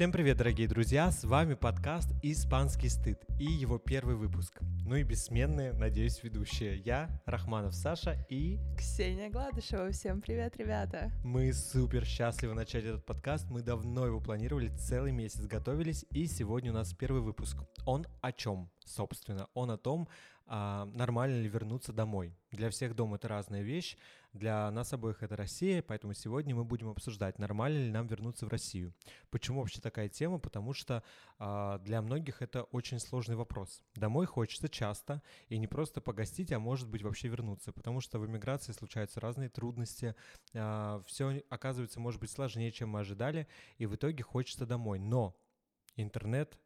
Всем привет, дорогие друзья! С вами подкаст «Испанский стыд» и его первый выпуск. Ну и бессменные, надеюсь, ведущие. Я, Рахманов Саша и... Ксения Гладышева. Всем привет, ребята! Мы супер счастливы начать этот подкаст. Мы давно его планировали, целый месяц готовились, и сегодня у нас первый выпуск. Он о чем? собственно. Он о том, а, нормально ли вернуться домой. Для всех дом это разная вещь, для нас обоих это Россия, поэтому сегодня мы будем обсуждать, нормально ли нам вернуться в Россию. Почему вообще такая тема? Потому что а, для многих это очень сложный вопрос. Домой хочется часто, и не просто погостить, а может быть вообще вернуться, потому что в эмиграции случаются разные трудности, а, все оказывается может быть сложнее, чем мы ожидали, и в итоге хочется домой. Но интернет,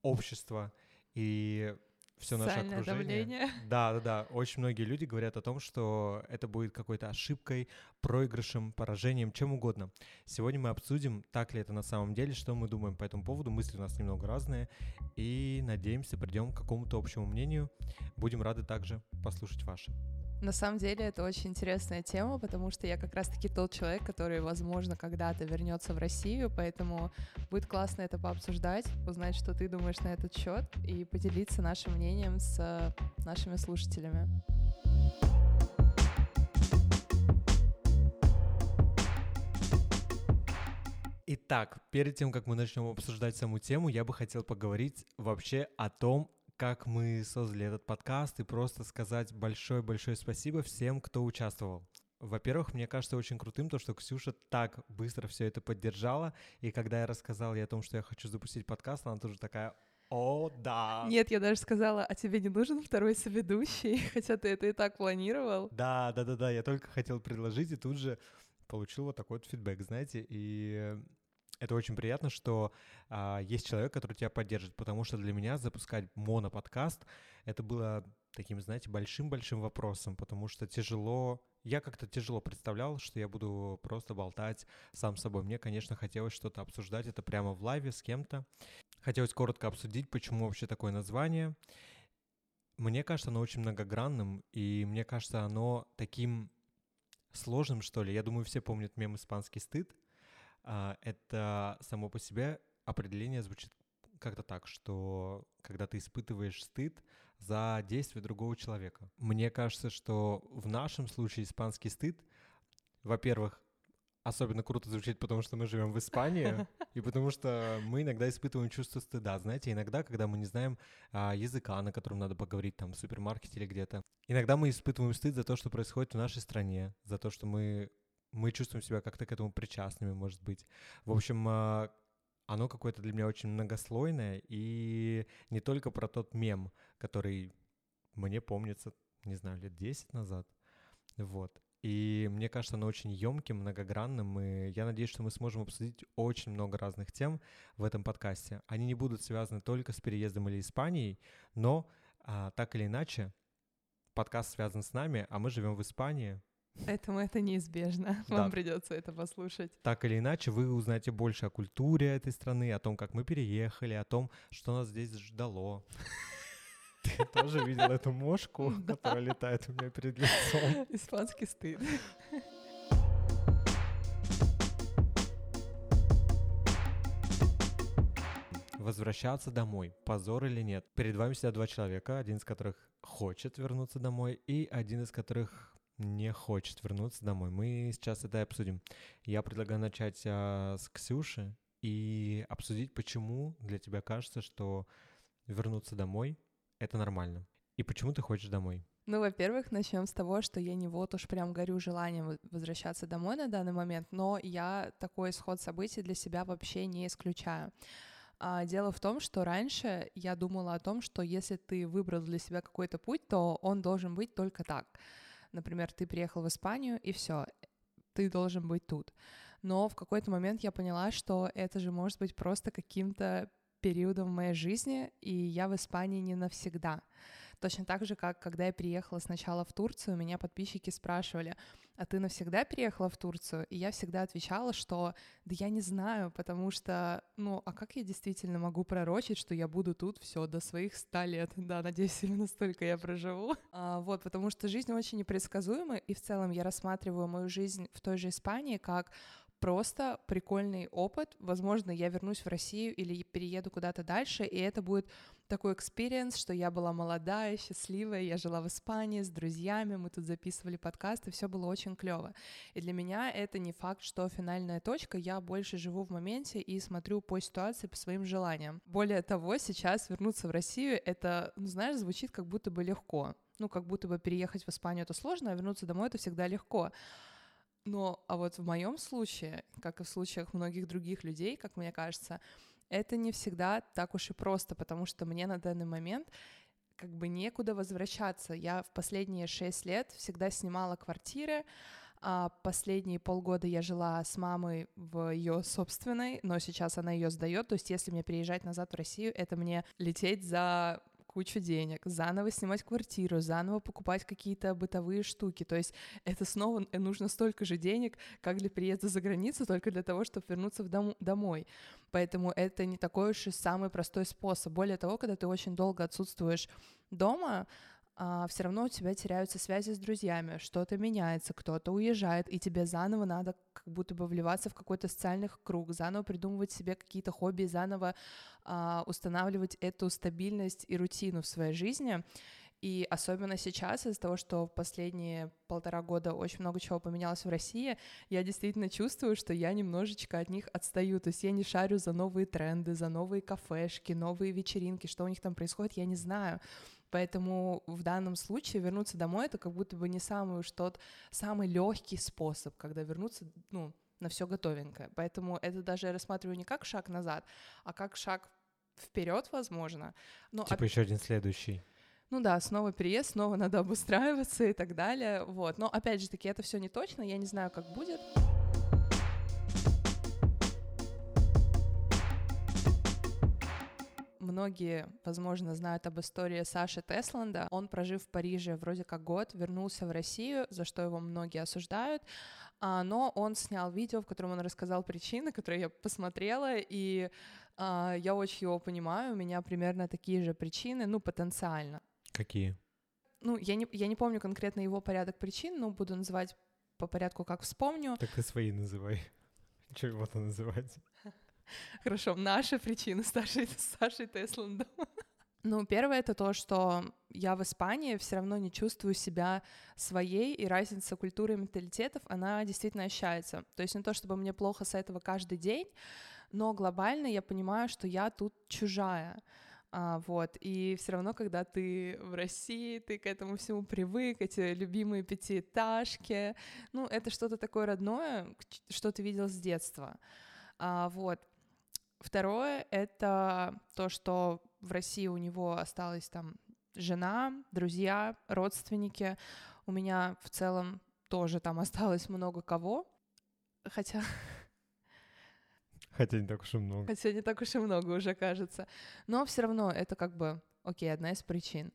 общество — и все наше окружение. давление. Да, да, да. Очень многие люди говорят о том, что это будет какой-то ошибкой, проигрышем, поражением, чем угодно. Сегодня мы обсудим, так ли это на самом деле, что мы думаем по этому поводу. Мысли у нас немного разные. И надеемся, придем к какому-то общему мнению. Будем рады также послушать ваши. На самом деле это очень интересная тема, потому что я как раз-таки тот человек, который, возможно, когда-то вернется в Россию, поэтому будет классно это пообсуждать, узнать, что ты думаешь на этот счет и поделиться нашим мнением с нашими слушателями. Итак, перед тем, как мы начнем обсуждать саму тему, я бы хотел поговорить вообще о том, как мы создали этот подкаст и просто сказать большое-большое спасибо всем, кто участвовал. Во-первых, мне кажется очень крутым то, что Ксюша так быстро все это поддержала, и когда я рассказал ей о том, что я хочу запустить подкаст, она тоже такая о, да. Нет, я даже сказала, а тебе не нужен второй соведущий, хотя ты это и так планировал. Да, да, да, да, я только хотел предложить, и тут же получил вот такой вот фидбэк, знаете, и это очень приятно, что а, есть человек, который тебя поддержит, потому что для меня запускать моноподкаст это было таким, знаете, большим-большим вопросом, потому что тяжело, я как-то тяжело представлял, что я буду просто болтать сам собой. Мне, конечно, хотелось что-то обсуждать, это прямо в лайве с кем-то. Хотелось коротко обсудить, почему вообще такое название. Мне кажется, оно очень многогранным, и мне кажется, оно таким сложным, что ли. Я думаю, все помнят мем «Испанский стыд», это само по себе определение звучит как-то так, что когда ты испытываешь стыд за действие другого человека. Мне кажется, что в нашем случае испанский стыд, во-первых, особенно круто звучит, потому что мы живем в Испании, и потому что мы иногда испытываем чувство стыда. Знаете, иногда, когда мы не знаем а, языка, на котором надо поговорить там в супермаркете или где-то, иногда мы испытываем стыд за то, что происходит в нашей стране, за то, что мы мы чувствуем себя как-то к этому причастными, может быть. В общем, а, оно какое-то для меня очень многослойное, и не только про тот мем, который мне помнится, не знаю, лет 10 назад. Вот. И мне кажется, оно очень емким, многогранным, и я надеюсь, что мы сможем обсудить очень много разных тем в этом подкасте. Они не будут связаны только с переездом или Испанией, но а, так или иначе подкаст связан с нами, а мы живем в Испании, Поэтому это неизбежно. Да. Вам придется это послушать. Так или иначе, вы узнаете больше о культуре этой страны, о том, как мы переехали, о том, что нас здесь ждало. Ты тоже видел эту мошку, которая летает у меня перед лицом? Испанский стыд. Возвращаться домой, позор или нет? Перед вами сидят два человека, один из которых хочет вернуться домой, и один из которых не хочет вернуться домой. Мы сейчас это и обсудим. Я предлагаю начать а, с Ксюши и обсудить, почему для тебя кажется, что вернуться домой — это нормально. И почему ты хочешь домой? Ну, во-первых, начнем с того, что я не вот уж прям горю желанием возвращаться домой на данный момент, но я такой исход событий для себя вообще не исключаю. А дело в том, что раньше я думала о том, что если ты выбрал для себя какой-то путь, то он должен быть только так. Например, ты приехал в Испанию, и все, ты должен быть тут. Но в какой-то момент я поняла, что это же может быть просто каким-то периодом в моей жизни, и я в Испании не навсегда. Точно так же, как когда я приехала сначала в Турцию, меня подписчики спрашивали, а ты навсегда переехала в Турцию? И я всегда отвечала, что да я не знаю, потому что, ну, а как я действительно могу пророчить, что я буду тут все до своих ста лет? Да, надеюсь, именно столько я проживу. А, вот, потому что жизнь очень непредсказуема, и в целом я рассматриваю мою жизнь в той же Испании как просто прикольный опыт. Возможно, я вернусь в Россию или перееду куда-то дальше, и это будет такой experience, что я была молодая, счастливая, я жила в Испании с друзьями, мы тут записывали подкасты, все было очень клево. И для меня это не факт, что финальная точка, я больше живу в моменте и смотрю по ситуации, по своим желаниям. Более того, сейчас вернуться в Россию, это, ну, знаешь, звучит как будто бы легко. Ну, как будто бы переехать в Испанию это сложно, а вернуться домой это всегда легко. Но, а вот в моем случае, как и в случаях многих других людей, как мне кажется, это не всегда так уж и просто, потому что мне на данный момент как бы некуда возвращаться. Я в последние шесть лет всегда снимала квартиры, а последние полгода я жила с мамой в ее собственной, но сейчас она ее сдает. То есть, если мне переезжать назад в Россию, это мне лететь за кучу денег, заново снимать квартиру, заново покупать какие-то бытовые штуки. То есть это снова нужно столько же денег, как для приезда за границу, только для того, чтобы вернуться в дом домой. Поэтому это не такой уж и самый простой способ. Более того, когда ты очень долго отсутствуешь дома, а, все равно у тебя теряются связи с друзьями, что-то меняется, кто-то уезжает, и тебе заново надо как будто бы вливаться в какой-то социальный круг, заново придумывать себе какие-то хобби, заново а, устанавливать эту стабильность и рутину в своей жизни. И особенно сейчас, из-за того, что в последние полтора года очень много чего поменялось в России, я действительно чувствую, что я немножечко от них отстаю. То есть я не шарю за новые тренды, за новые кафешки, новые вечеринки, что у них там происходит, я не знаю. Поэтому в данном случае вернуться домой это как будто бы не самый тот самый легкий способ, когда вернуться, ну, на все готовенькое. Поэтому это даже я рассматриваю не как шаг назад, а как шаг вперед, возможно. Но типа оп... еще один следующий. Ну да, снова переезд, снова надо обустраиваться и так далее. Вот. Но опять же таки, это все не точно, я не знаю, как будет. Многие, возможно, знают об истории Саши Тесланда. Он, прожив в Париже вроде как год, вернулся в Россию, за что его многие осуждают. А, но он снял видео, в котором он рассказал причины, которые я посмотрела, и а, я очень его понимаю. У меня примерно такие же причины, ну, потенциально. Какие? Ну, я не, я не помню конкретно его порядок причин, но буду называть по порядку, как вспомню. Так ты свои называй. Чего его-то называть? Хорошо, наши причины с Сашей, с Сашей Тесландом. Ну, первое это то, что я в Испании все равно не чувствую себя своей, и разница культуры и менталитетов, она действительно ощущается. То есть не то, чтобы мне плохо с этого каждый день, но глобально я понимаю, что я тут чужая. А, вот, и все равно, когда ты в России, ты к этому всему привык, эти любимые пятиэтажки, ну, это что-то такое родное, что ты видел с детства. А, вот, Второе — это то, что в России у него осталась там жена, друзья, родственники. У меня в целом тоже там осталось много кого, хотя... Хотя не так уж и много. Хотя не так уж и много уже кажется. Но все равно это как бы, окей, одна из причин.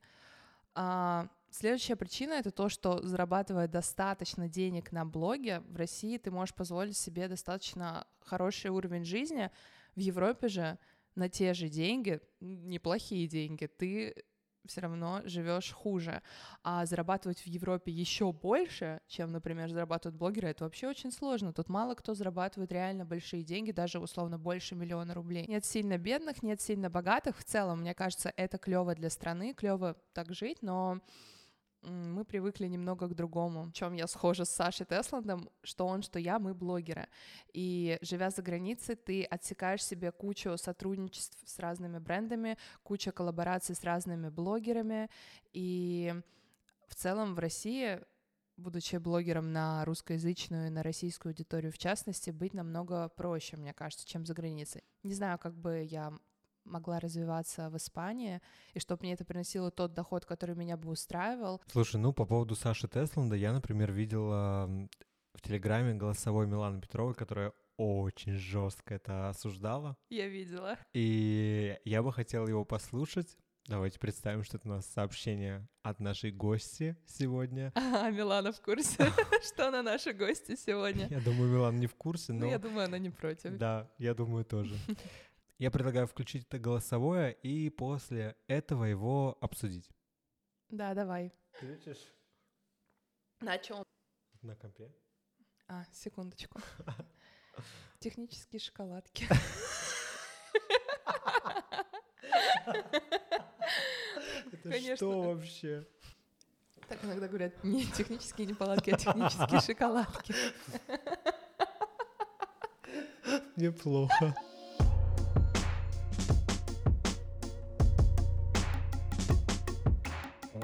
А, следующая причина — это то, что зарабатывая достаточно денег на блоге, в России ты можешь позволить себе достаточно хороший уровень жизни — в Европе же на те же деньги, неплохие деньги, ты все равно живешь хуже. А зарабатывать в Европе еще больше, чем, например, зарабатывают блогеры, это вообще очень сложно. Тут мало кто зарабатывает реально большие деньги, даже условно больше миллиона рублей. Нет сильно бедных, нет сильно богатых. В целом, мне кажется, это клево для страны, клево так жить, но мы привыкли немного к другому. В чем я схожа с Сашей Тесландом, что он, что я, мы блогеры. И живя за границей, ты отсекаешь себе кучу сотрудничеств с разными брендами, куча коллабораций с разными блогерами. И в целом в России будучи блогером на русскоязычную и на российскую аудиторию в частности, быть намного проще, мне кажется, чем за границей. Не знаю, как бы я могла развиваться в Испании, и чтобы мне это приносило тот доход, который меня бы устраивал. Слушай, ну по поводу Саши Тесланда, я, например, видела в Телеграме голосовой Миланы Петровой, которая очень жестко это осуждала. Я видела. И я бы хотел его послушать. Давайте представим, что это у нас сообщение от нашей гости сегодня. А, Милана в курсе, что она наша гостья сегодня. Я думаю, Милана не в курсе, ну, но... я думаю, она не против. Да, я думаю тоже. Я предлагаю включить это голосовое и после этого его обсудить. Да, давай. Включишь? На чем? На компе. А, секундочку. Технические шоколадки. Это что вообще? Так иногда говорят, не технические неполадки, а технические шоколадки. Неплохо.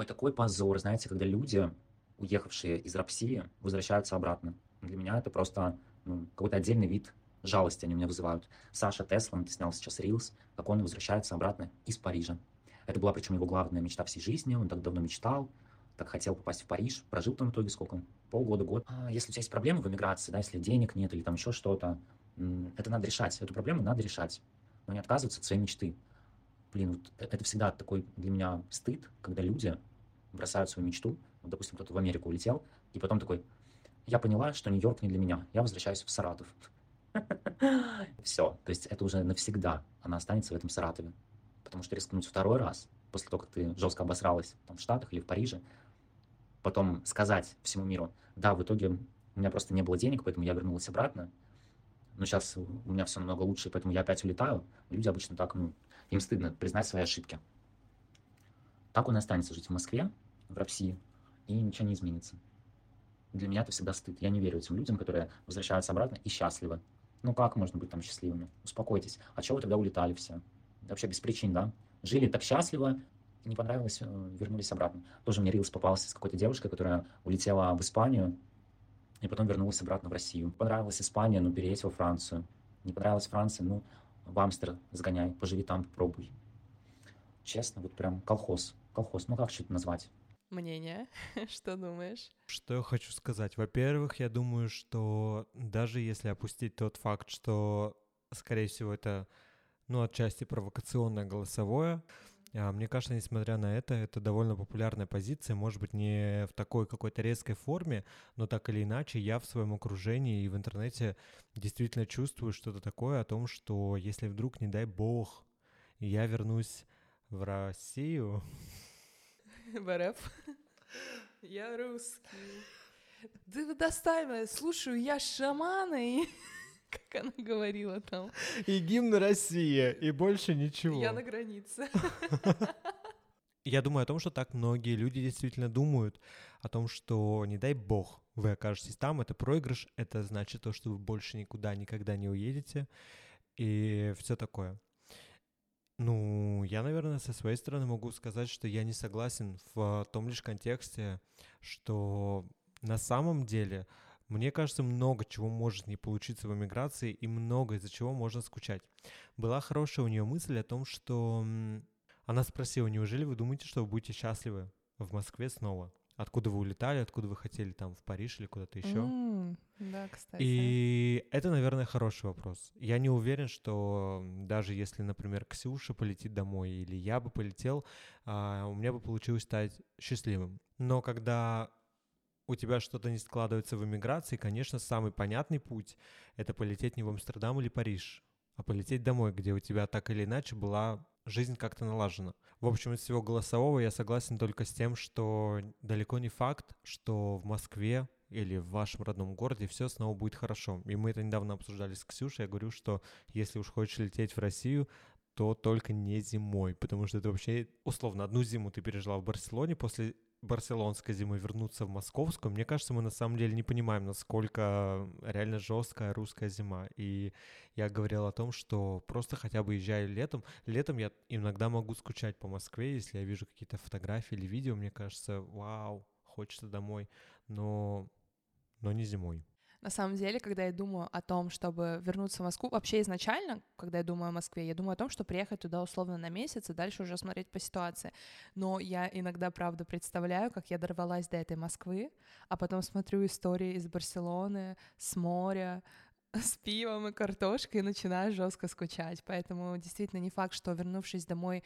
Ой, такой позор, знаете, когда люди, уехавшие из России, возвращаются обратно. Для меня это просто ну, какой-то отдельный вид жалости они меня вызывают. Саша Теслан снял сейчас рилс, как он возвращается обратно из Парижа. Это была причем его главная мечта всей жизни, он так давно мечтал, так хотел попасть в Париж, прожил там в итоге сколько? Полгода, год. А если у тебя есть проблемы в эмиграции, да, если денег нет или там еще что-то, это надо решать, эту проблему надо решать, но не отказываться от своей мечты. Блин, вот э, это всегда такой для меня стыд, когда люди бросают свою мечту, вот, допустим, кто-то в Америку улетел, и потом такой, я поняла, что Нью-Йорк не для меня, я возвращаюсь в Саратов. Все, то есть это уже навсегда, она останется в этом Саратове. Потому что рискнуть второй раз, после того, как ты жестко обосралась там, в Штатах или в Париже, потом сказать всему миру, да, в итоге у меня просто не было денег, поэтому я вернулась обратно, но сейчас у меня все намного лучше, поэтому я опять улетаю. Люди обычно так, ну, им стыдно признать свои ошибки. Так он и останется жить в Москве, в России, и ничего не изменится. Для меня это всегда стыд. Я не верю этим людям, которые возвращаются обратно и счастливы. Ну как можно быть там счастливыми? Успокойтесь. А чего вы тогда улетали все? Вообще без причин, да? Жили так счастливо, не понравилось, э, вернулись обратно. Тоже мне Рилс попался с какой-то девушкой, которая улетела в Испанию, и потом вернулась обратно в Россию. Понравилась Испания, ну переедь во Францию. Не понравилась Франция, ну в Амстер сгоняй, поживи там, попробуй. Честно, вот прям колхоз. Колхоз, ну как что-то назвать? Мнение, что думаешь? Что я хочу сказать? Во-первых, я думаю, что даже если опустить тот факт, что, скорее всего, это, ну, отчасти провокационное голосовое, а, мне кажется, несмотря на это, это довольно популярная позиция, может быть, не в такой какой-то резкой форме, но так или иначе я в своем окружении и в интернете действительно чувствую что-то такое о том, что если вдруг, не дай бог, я вернусь в Россию... В РФ. Я русский. Ты достойно, слушаю, я шаманы. Как она говорила там. И гимн Россия, и больше ничего. Я на границе. Я думаю о том, что так многие люди действительно думают о том, что не дай бог вы окажетесь там, это проигрыш, это значит то, что вы больше никуда никогда не уедете и все такое. Ну, я, наверное, со своей стороны могу сказать, что я не согласен в том лишь контексте, что на самом деле мне кажется, много чего может не получиться в эмиграции и много из-за чего можно скучать. Была хорошая у нее мысль о том, что она спросила, неужели вы думаете, что вы будете счастливы в Москве снова? Откуда вы улетали, откуда вы хотели там в Париж или куда-то еще? Mm, да, кстати. И это, наверное, хороший вопрос. Я не уверен, что даже если, например, Ксюша полетит домой или я бы полетел, а, у меня бы получилось стать счастливым. Но когда у тебя что-то не складывается в эмиграции, конечно, самый понятный путь — это полететь не в Амстердам или Париж, а полететь домой, где у тебя так или иначе была жизнь как-то налажена. В общем, из всего голосового я согласен только с тем, что далеко не факт, что в Москве или в вашем родном городе все снова будет хорошо. И мы это недавно обсуждали с Ксюшей. Я говорю, что если уж хочешь лететь в Россию, то только не зимой, потому что это вообще, условно, одну зиму ты пережила в Барселоне, после барселонской зимы вернуться в московскую, мне кажется, мы на самом деле не понимаем, насколько реально жесткая русская зима. И я говорил о том, что просто хотя бы езжай летом. Летом я иногда могу скучать по Москве, если я вижу какие-то фотографии или видео, мне кажется, вау, хочется домой, но, но не зимой. На самом деле, когда я думаю о том, чтобы вернуться в Москву, вообще изначально, когда я думаю о Москве, я думаю о том, что приехать туда условно на месяц и дальше уже смотреть по ситуации. Но я иногда, правда, представляю, как я дорвалась до этой Москвы, а потом смотрю истории из Барселоны, с моря, с пивом и картошкой и начинаю жестко скучать. Поэтому действительно не факт, что вернувшись домой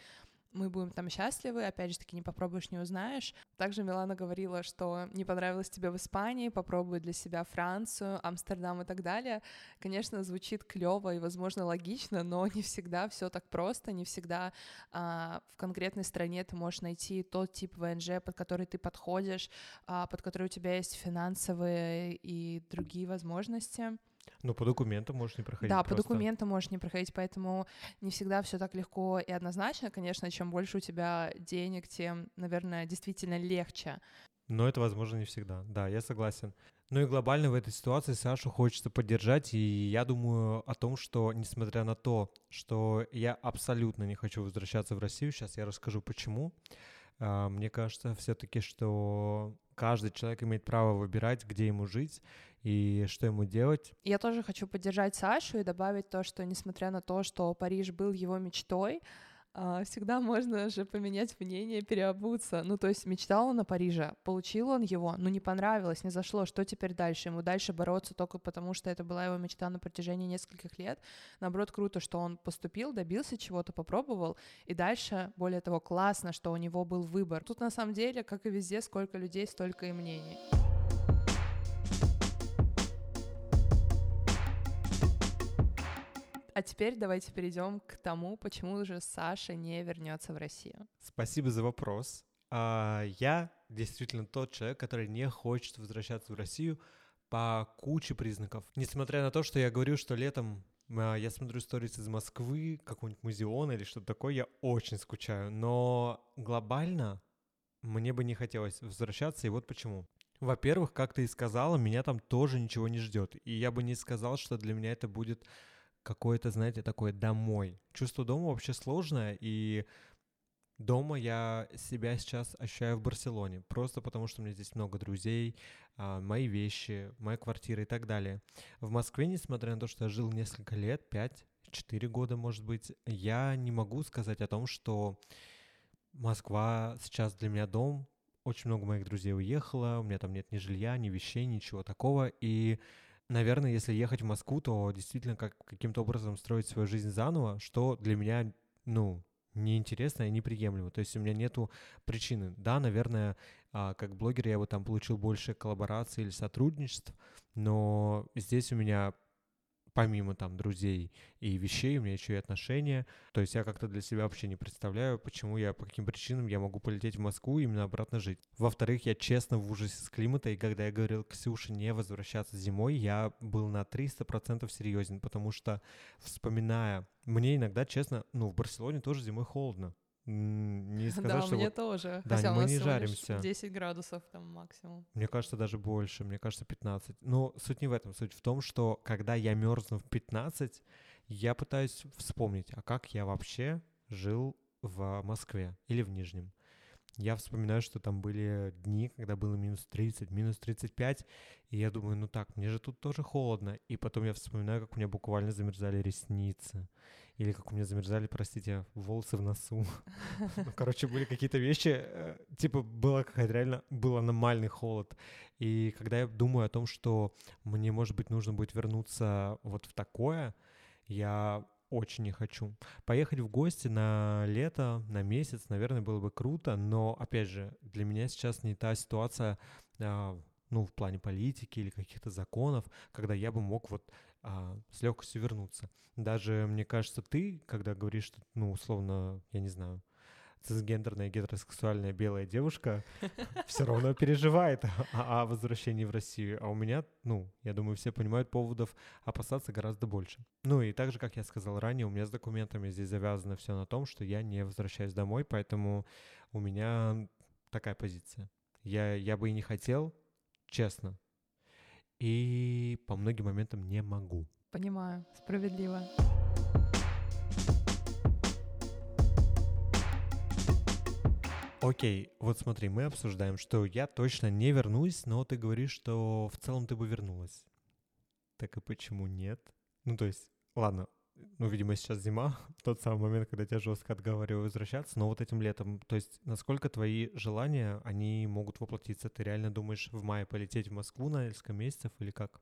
мы будем там счастливы, опять же таки, не попробуешь, не узнаешь. Также Милана говорила, что не понравилось тебе в Испании, попробуй для себя Францию, Амстердам и так далее. Конечно, звучит клево и, возможно, логично, но не всегда все так просто, не всегда а, в конкретной стране ты можешь найти тот тип ВНЖ, под который ты подходишь, а, под который у тебя есть финансовые и другие возможности. Ну, по документам можешь не проходить. Да, просто. по документам можешь не проходить, поэтому не всегда все так легко и однозначно. Конечно, чем больше у тебя денег, тем, наверное, действительно легче. Но это возможно не всегда. Да, я согласен. Ну и глобально в этой ситуации Сашу хочется поддержать, и я думаю о том, что несмотря на то, что я абсолютно не хочу возвращаться в Россию, сейчас я расскажу почему. А, мне кажется все-таки, что каждый человек имеет право выбирать, где ему жить и что ему делать. Я тоже хочу поддержать Сашу и добавить то, что несмотря на то, что Париж был его мечтой, всегда можно же поменять мнение, переобуться. Ну, то есть мечтал он о Париже, получил он его, ну, не понравилось, не зашло, что теперь дальше? Ему дальше бороться только потому, что это была его мечта на протяжении нескольких лет. Наоборот, круто, что он поступил, добился чего-то, попробовал, и дальше, более того, классно, что у него был выбор. Тут, на самом деле, как и везде, сколько людей, столько и мнений. А теперь давайте перейдем к тому, почему же Саша не вернется в Россию. Спасибо за вопрос. А, я действительно тот человек, который не хочет возвращаться в Россию по куче признаков. Несмотря на то, что я говорю, что летом а, я смотрю сторис из Москвы, какой-нибудь музеон или что-то такое, я очень скучаю. Но глобально мне бы не хотелось возвращаться, и вот почему. Во-первых, как ты и сказала, меня там тоже ничего не ждет. И я бы не сказал, что для меня это будет какое-то, знаете, такое домой. Чувство дома вообще сложное, и дома я себя сейчас ощущаю в Барселоне, просто потому что у меня здесь много друзей, а, мои вещи, моя квартира и так далее. В Москве, несмотря на то, что я жил несколько лет, 5-4 года, может быть, я не могу сказать о том, что Москва сейчас для меня дом, очень много моих друзей уехало, у меня там нет ни жилья, ни вещей, ничего такого, и наверное, если ехать в Москву, то действительно как, каким-то образом строить свою жизнь заново, что для меня, ну, неинтересно и неприемлемо. То есть у меня нету причины. Да, наверное, а, как блогер я бы там получил больше коллабораций или сотрудничеств, но здесь у меня помимо там друзей и вещей, у меня еще и отношения. То есть я как-то для себя вообще не представляю, почему я, по каким причинам я могу полететь в Москву и именно обратно жить. Во-вторых, я честно в ужасе с климата, и когда я говорил Ксюше не возвращаться зимой, я был на 300% серьезен, потому что, вспоминая, мне иногда, честно, ну, в Барселоне тоже зимой холодно. Не сказать, да, что мне вот... тоже. Да, Хотя мы у нас не жаримся. 10 градусов там максимум. Мне кажется, даже больше. Мне кажется, 15. Но суть не в этом. Суть в том, что когда я мерзну в 15, я пытаюсь вспомнить, а как я вообще жил в Москве или в Нижнем. Я вспоминаю, что там были дни, когда было минус 30, минус 35, и я думаю, ну так, мне же тут тоже холодно. И потом я вспоминаю, как у меня буквально замерзали ресницы. Или как у меня замерзали, простите, волосы в носу. Ну, короче, были какие-то вещи, э, типа было какая-то реально, был аномальный холод. И когда я думаю о том, что мне, может быть, нужно будет вернуться вот в такое, я очень не хочу. Поехать в гости на лето, на месяц, наверное, было бы круто, но, опять же, для меня сейчас не та ситуация, а, ну, в плане политики или каких-то законов, когда я бы мог вот а, с легкостью вернуться. Даже, мне кажется, ты, когда говоришь, что, ну, условно, я не знаю, цисгендерная гетеросексуальная белая девушка все равно переживает о, о возвращении в Россию. А у меня, ну, я думаю, все понимают, поводов опасаться гораздо больше. Ну и так же, как я сказал ранее, у меня с документами здесь завязано все на том, что я не возвращаюсь домой, поэтому у меня такая позиция. Я, я бы и не хотел, честно, и по многим моментам не могу. Понимаю, справедливо. Окей, вот смотри, мы обсуждаем, что я точно не вернусь, но ты говоришь, что в целом ты бы вернулась. Так и почему нет? Ну, то есть, ладно, ну, видимо, сейчас зима, тот самый момент, когда тебя жестко отговариваю возвращаться, но вот этим летом, то есть насколько твои желания, они могут воплотиться? Ты реально думаешь в мае полететь в Москву на несколько месяцев или как?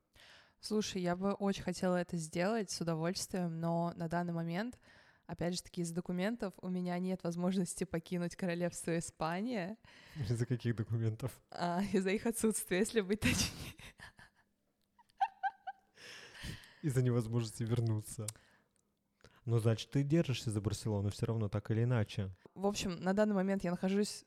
Слушай, я бы очень хотела это сделать с удовольствием, но на данный момент, опять же таки, из документов у меня нет возможности покинуть королевство Испания. Из-за каких документов? А, из-за их отсутствия, если быть точнее. Из-за невозможности вернуться. Ну, значит, ты держишься за Барселону все равно, так или иначе. В общем, на данный момент я нахожусь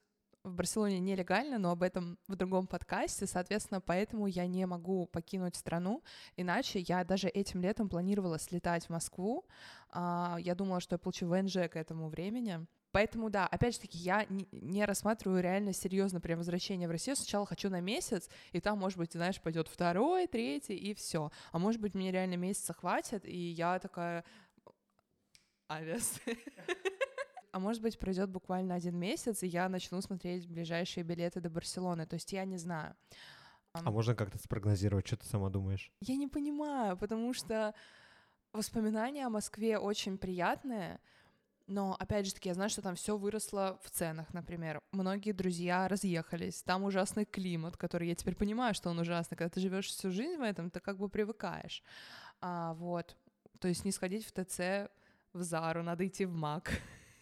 в Барселоне нелегально, но об этом в другом подкасте, соответственно, поэтому я не могу покинуть страну, иначе я даже этим летом планировала слетать в Москву, а, я думала, что я получу ВНЖ к этому времени, Поэтому, да, опять же таки, я не, рассматриваю реально серьезно прям возвращение в Россию. Сначала хочу на месяц, и там, может быть, знаешь, пойдет второй, третий, и все. А может быть, мне реально месяца хватит, и я такая... Авиас. а может быть, пройдет буквально один месяц, и я начну смотреть ближайшие билеты до Барселоны. То есть я не знаю. А можно как-то спрогнозировать, что ты сама думаешь? Я не понимаю, потому что воспоминания о Москве очень приятные, но опять же таки, я знаю, что там все выросло в ценах, например. Многие друзья разъехались, там ужасный климат, который я теперь понимаю, что он ужасный. Когда ты живешь всю жизнь в этом, ты как бы привыкаешь. А, вот. То есть не сходить в ТЦ в Зару, надо идти в МАК.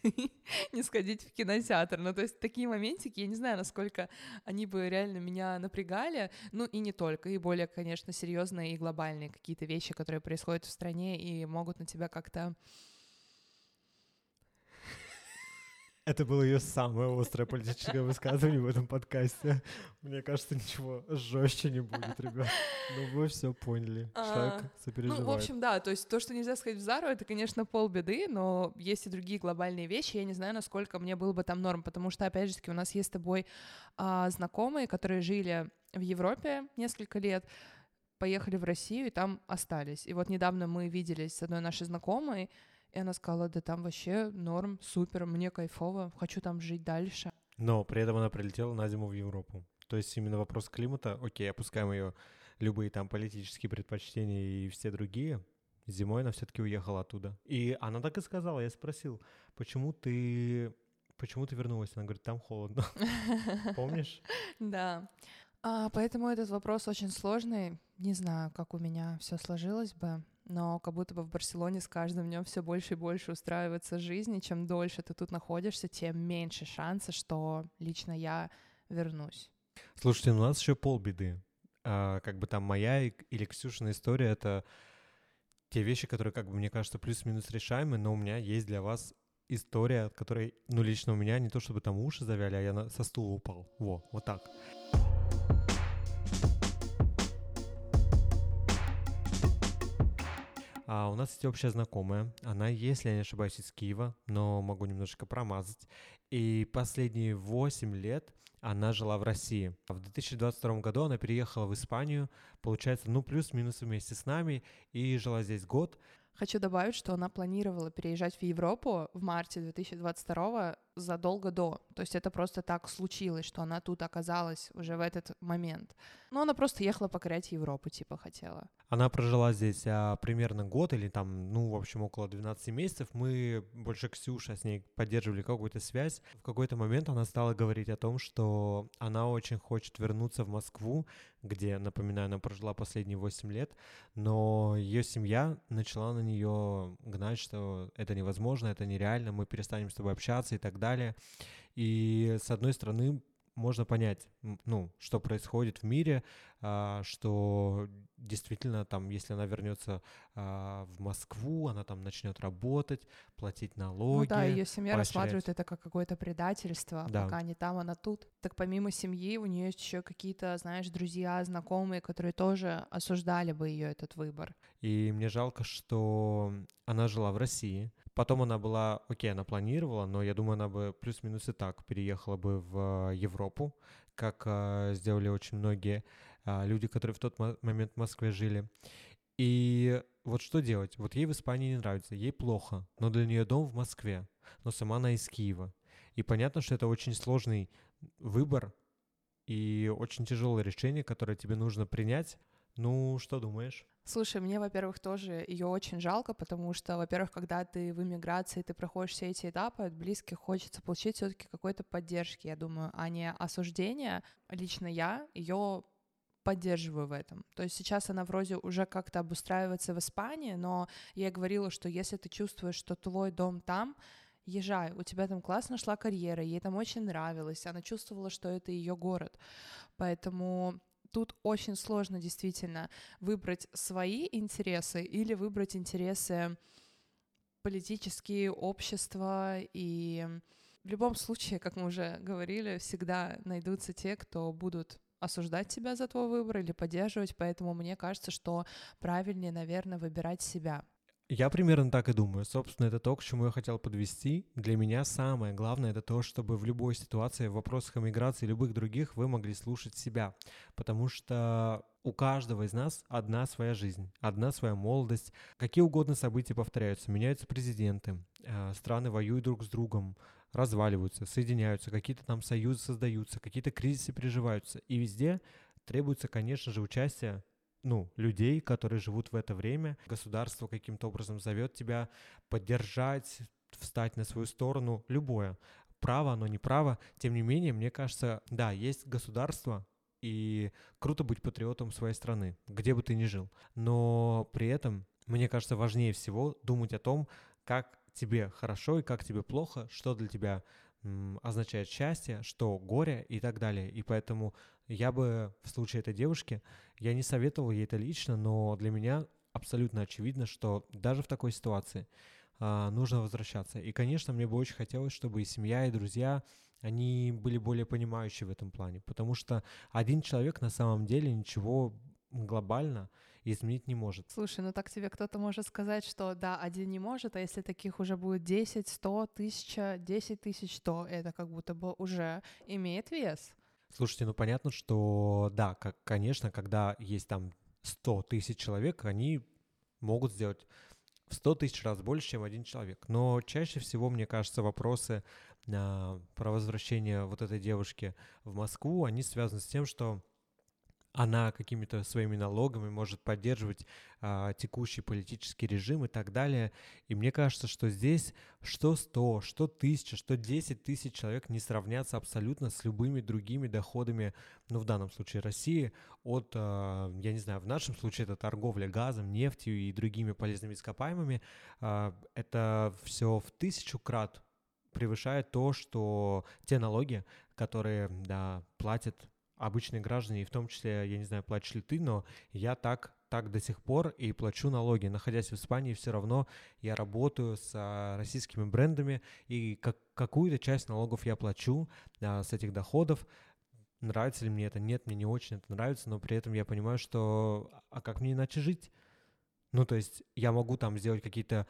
не сходить в кинотеатр. Ну, то есть такие моментики, я не знаю, насколько они бы реально меня напрягали, ну и не только, и более, конечно, серьезные и глобальные какие-то вещи, которые происходят в стране и могут на тебя как-то Это было ее самое острое политическое высказывание в этом подкасте. Мне кажется, ничего жестче не будет, ребят. Ну вы все поняли. Человек а, сопереживает. Ну, в общем, да, то есть то, что нельзя сказать в Зару, это, конечно, полбеды, но есть и другие глобальные вещи. Я не знаю, насколько мне было бы там норм, потому что, опять же у нас есть с тобой а, знакомые, которые жили в Европе несколько лет, поехали в Россию и там остались. И вот недавно мы виделись с одной нашей знакомой, и она сказала, да там вообще норм, супер, мне кайфово, хочу там жить дальше. Но при этом она прилетела на зиму в Европу. То есть именно вопрос климата, окей, опускаем ее любые там политические предпочтения и все другие, зимой она все-таки уехала оттуда. И она так и сказала, я спросил, почему ты, почему ты вернулась? Она говорит, там холодно. Помнишь? Да. А, поэтому этот вопрос очень сложный. Не знаю, как у меня все сложилось бы но как будто бы в Барселоне с каждым днем все больше и больше устраивается жизнь, и чем дольше ты тут находишься, тем меньше шанса, что лично я вернусь. Слушайте, ну, у нас еще полбеды. А, как бы там моя или Ксюшина история — это те вещи, которые, как бы, мне кажется, плюс-минус решаемы, но у меня есть для вас история, от которой, ну, лично у меня не то чтобы там уши завяли, а я на, со стула упал. Во, вот так. А у нас есть общая знакомая. Она, если я не ошибаюсь, из Киева, но могу немножечко промазать. И последние 8 лет она жила в России. В 2022 году она переехала в Испанию, получается, ну, плюс-минус вместе с нами, и жила здесь год. Хочу добавить, что она планировала переезжать в Европу в марте 2022 задолго до. То есть это просто так случилось, что она тут оказалась уже в этот момент. Но она просто ехала покорять Европу, типа, хотела. Она прожила здесь а, примерно год или там, ну, в общем, около 12 месяцев. Мы больше Ксюша с ней поддерживали какую-то связь. В какой-то момент она стала говорить о том, что она очень хочет вернуться в Москву, где, напоминаю, она прожила последние 8 лет, но ее семья начала на нее гнать, что это невозможно, это нереально, мы перестанем с тобой общаться и так далее. И с одной стороны, можно понять, ну, что происходит в мире, что действительно там, если она вернется а, в Москву, она там начнет работать, платить налоги. Ну да, ее семья поощрять. рассматривает это как какое-то предательство, да. пока они там, она тут. Так помимо семьи у нее есть еще какие-то, знаешь, друзья, знакомые, которые тоже осуждали бы ее этот выбор. И мне жалко, что она жила в России, Потом она была, окей, она планировала, но я думаю, она бы плюс-минус и так переехала бы в Европу, как э, сделали очень многие люди, которые в тот момент в Москве жили. И вот что делать? Вот ей в Испании не нравится, ей плохо, но для нее дом в Москве, но сама она из Киева. И понятно, что это очень сложный выбор и очень тяжелое решение, которое тебе нужно принять. Ну, что думаешь? Слушай, мне, во-первых, тоже ее очень жалко, потому что, во-первых, когда ты в эмиграции, ты проходишь все эти этапы, от близких хочется получить все-таки какой-то поддержки, я думаю, а не осуждения. Лично я ее поддерживаю в этом. То есть сейчас она вроде уже как-то обустраивается в Испании, но я говорила, что если ты чувствуешь, что твой дом там, езжай, у тебя там классно шла карьера, ей там очень нравилось, она чувствовала, что это ее город. Поэтому тут очень сложно действительно выбрать свои интересы или выбрать интересы политические, общества и в любом случае, как мы уже говорили, всегда найдутся те, кто будут осуждать тебя за твой выбор или поддерживать, поэтому мне кажется, что правильнее, наверное, выбирать себя. Я примерно так и думаю. Собственно, это то, к чему я хотел подвести. Для меня самое главное — это то, чтобы в любой ситуации, в вопросах иммиграции и любых других вы могли слушать себя. Потому что у каждого из нас одна своя жизнь, одна своя молодость. Какие угодно события повторяются. Меняются президенты, э, страны воюют друг с другом, разваливаются, соединяются, какие-то там союзы создаются, какие-то кризисы переживаются. И везде требуется, конечно же, участие ну, людей, которые живут в это время. Государство каким-то образом зовет тебя поддержать, встать на свою сторону, любое. Право, оно не право. Тем не менее, мне кажется, да, есть государство, и круто быть патриотом своей страны, где бы ты ни жил. Но при этом, мне кажется, важнее всего думать о том, как тебе хорошо и как тебе плохо, что для тебя означает счастье, что горе и так далее. И поэтому я бы в случае этой девушки, я не советовал ей это лично, но для меня абсолютно очевидно, что даже в такой ситуации а, нужно возвращаться. И, конечно, мне бы очень хотелось, чтобы и семья, и друзья, они были более понимающие в этом плане, потому что один человек на самом деле ничего глобально изменить не может. Слушай, ну так тебе кто-то может сказать, что да, один не может, а если таких уже будет 10, 100, 1000, 10 тысяч, то это как будто бы уже имеет вес. Слушайте, ну понятно, что да, как, конечно, когда есть там 100 тысяч человек, они могут сделать в 100 тысяч раз больше, чем один человек. Но чаще всего, мне кажется, вопросы а, про возвращение вот этой девушки в Москву, они связаны с тем, что она какими-то своими налогами может поддерживать а, текущий политический режим и так далее. И мне кажется, что здесь что 100, что 1000, что 10 тысяч человек не сравнятся абсолютно с любыми другими доходами, ну, в данном случае России, от, а, я не знаю, в нашем случае это торговля газом, нефтью и другими полезными ископаемыми. А, это все в тысячу крат превышает то, что те налоги, которые да, платят обычные граждане, и в том числе, я не знаю, платишь ли ты, но я так так до сих пор и плачу налоги. Находясь в Испании, все равно я работаю с а, российскими брендами, и как, какую-то часть налогов я плачу а, с этих доходов. Нравится ли мне это? Нет, мне не очень это нравится, но при этом я понимаю, что а как мне иначе жить? Ну, то есть я могу там сделать какие-то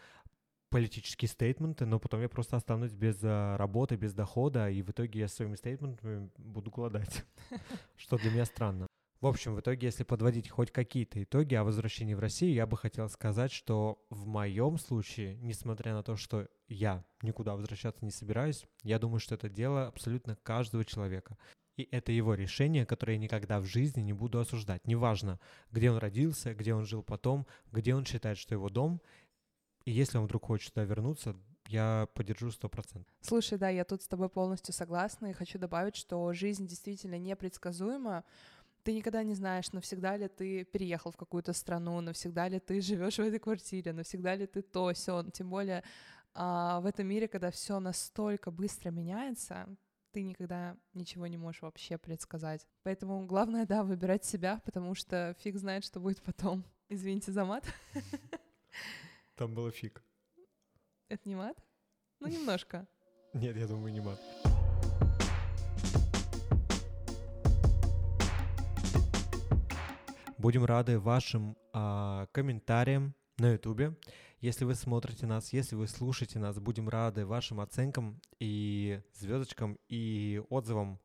политические стейтменты, но потом я просто останусь без а, работы, без дохода, и в итоге я своими стейтментами буду голодать, что для меня странно. В общем, в итоге, если подводить хоть какие-то итоги о возвращении в Россию, я бы хотел сказать, что в моем случае, несмотря на то, что я никуда возвращаться не собираюсь, я думаю, что это дело абсолютно каждого человека. И это его решение, которое я никогда в жизни не буду осуждать. Неважно, где он родился, где он жил потом, где он считает, что его дом. И если он вдруг хочет туда вернуться, я поддержу сто процентов. Слушай, да, я тут с тобой полностью согласна, и хочу добавить, что жизнь действительно непредсказуема. Ты никогда не знаешь, навсегда ли ты переехал в какую-то страну, навсегда ли ты живешь в этой квартире, навсегда ли ты то, все. Тем более а, в этом мире, когда все настолько быстро меняется, ты никогда ничего не можешь вообще предсказать. Поэтому главное, да, выбирать себя, потому что фиг знает, что будет потом. Извините за мат. Там было фиг. Это не мат? Ну, немножко. Нет, я думаю, не мат. Будем рады вашим а, комментариям на YouTube. Если вы смотрите нас, если вы слушаете нас, будем рады вашим оценкам и звездочкам и отзывам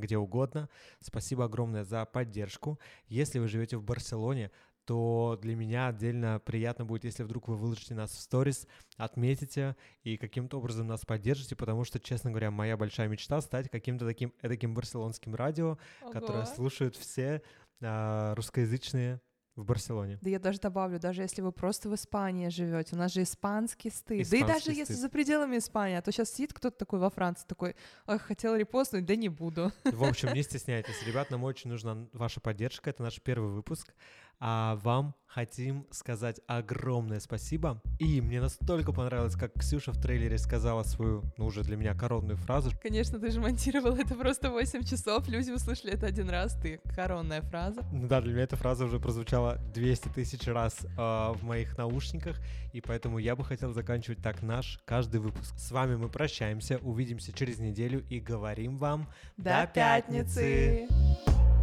где угодно. Спасибо огромное за поддержку. Если вы живете в Барселоне, то для меня отдельно приятно будет, если вдруг вы выложите нас в сторис, отметите и каким-то образом нас поддержите, потому что, честно говоря, моя большая мечта стать каким-то таким таким барселонским радио, Ого. которое слушают все а, русскоязычные в Барселоне. Да я даже добавлю, даже если вы просто в Испании живете, у нас же испанский стыд. Испанский да и даже стыд. если за пределами Испании, а то сейчас сидит кто-то такой во Франции, такой, ах, хотел репостнуть, да не буду. В общем, не стесняйтесь, ребят, нам очень нужна ваша поддержка, это наш первый выпуск. А вам хотим сказать огромное спасибо. И мне настолько понравилось, как Ксюша в трейлере сказала свою, ну уже для меня коронную фразу. Конечно, ты же монтировал это просто 8 часов, люди услышали это один раз, ты коронная фраза. Ну да, для меня эта фраза уже прозвучала 200 тысяч раз э, в моих наушниках, и поэтому я бы хотел заканчивать так наш каждый выпуск. С вами мы прощаемся, увидимся через неделю и говорим вам до, до пятницы. пятницы.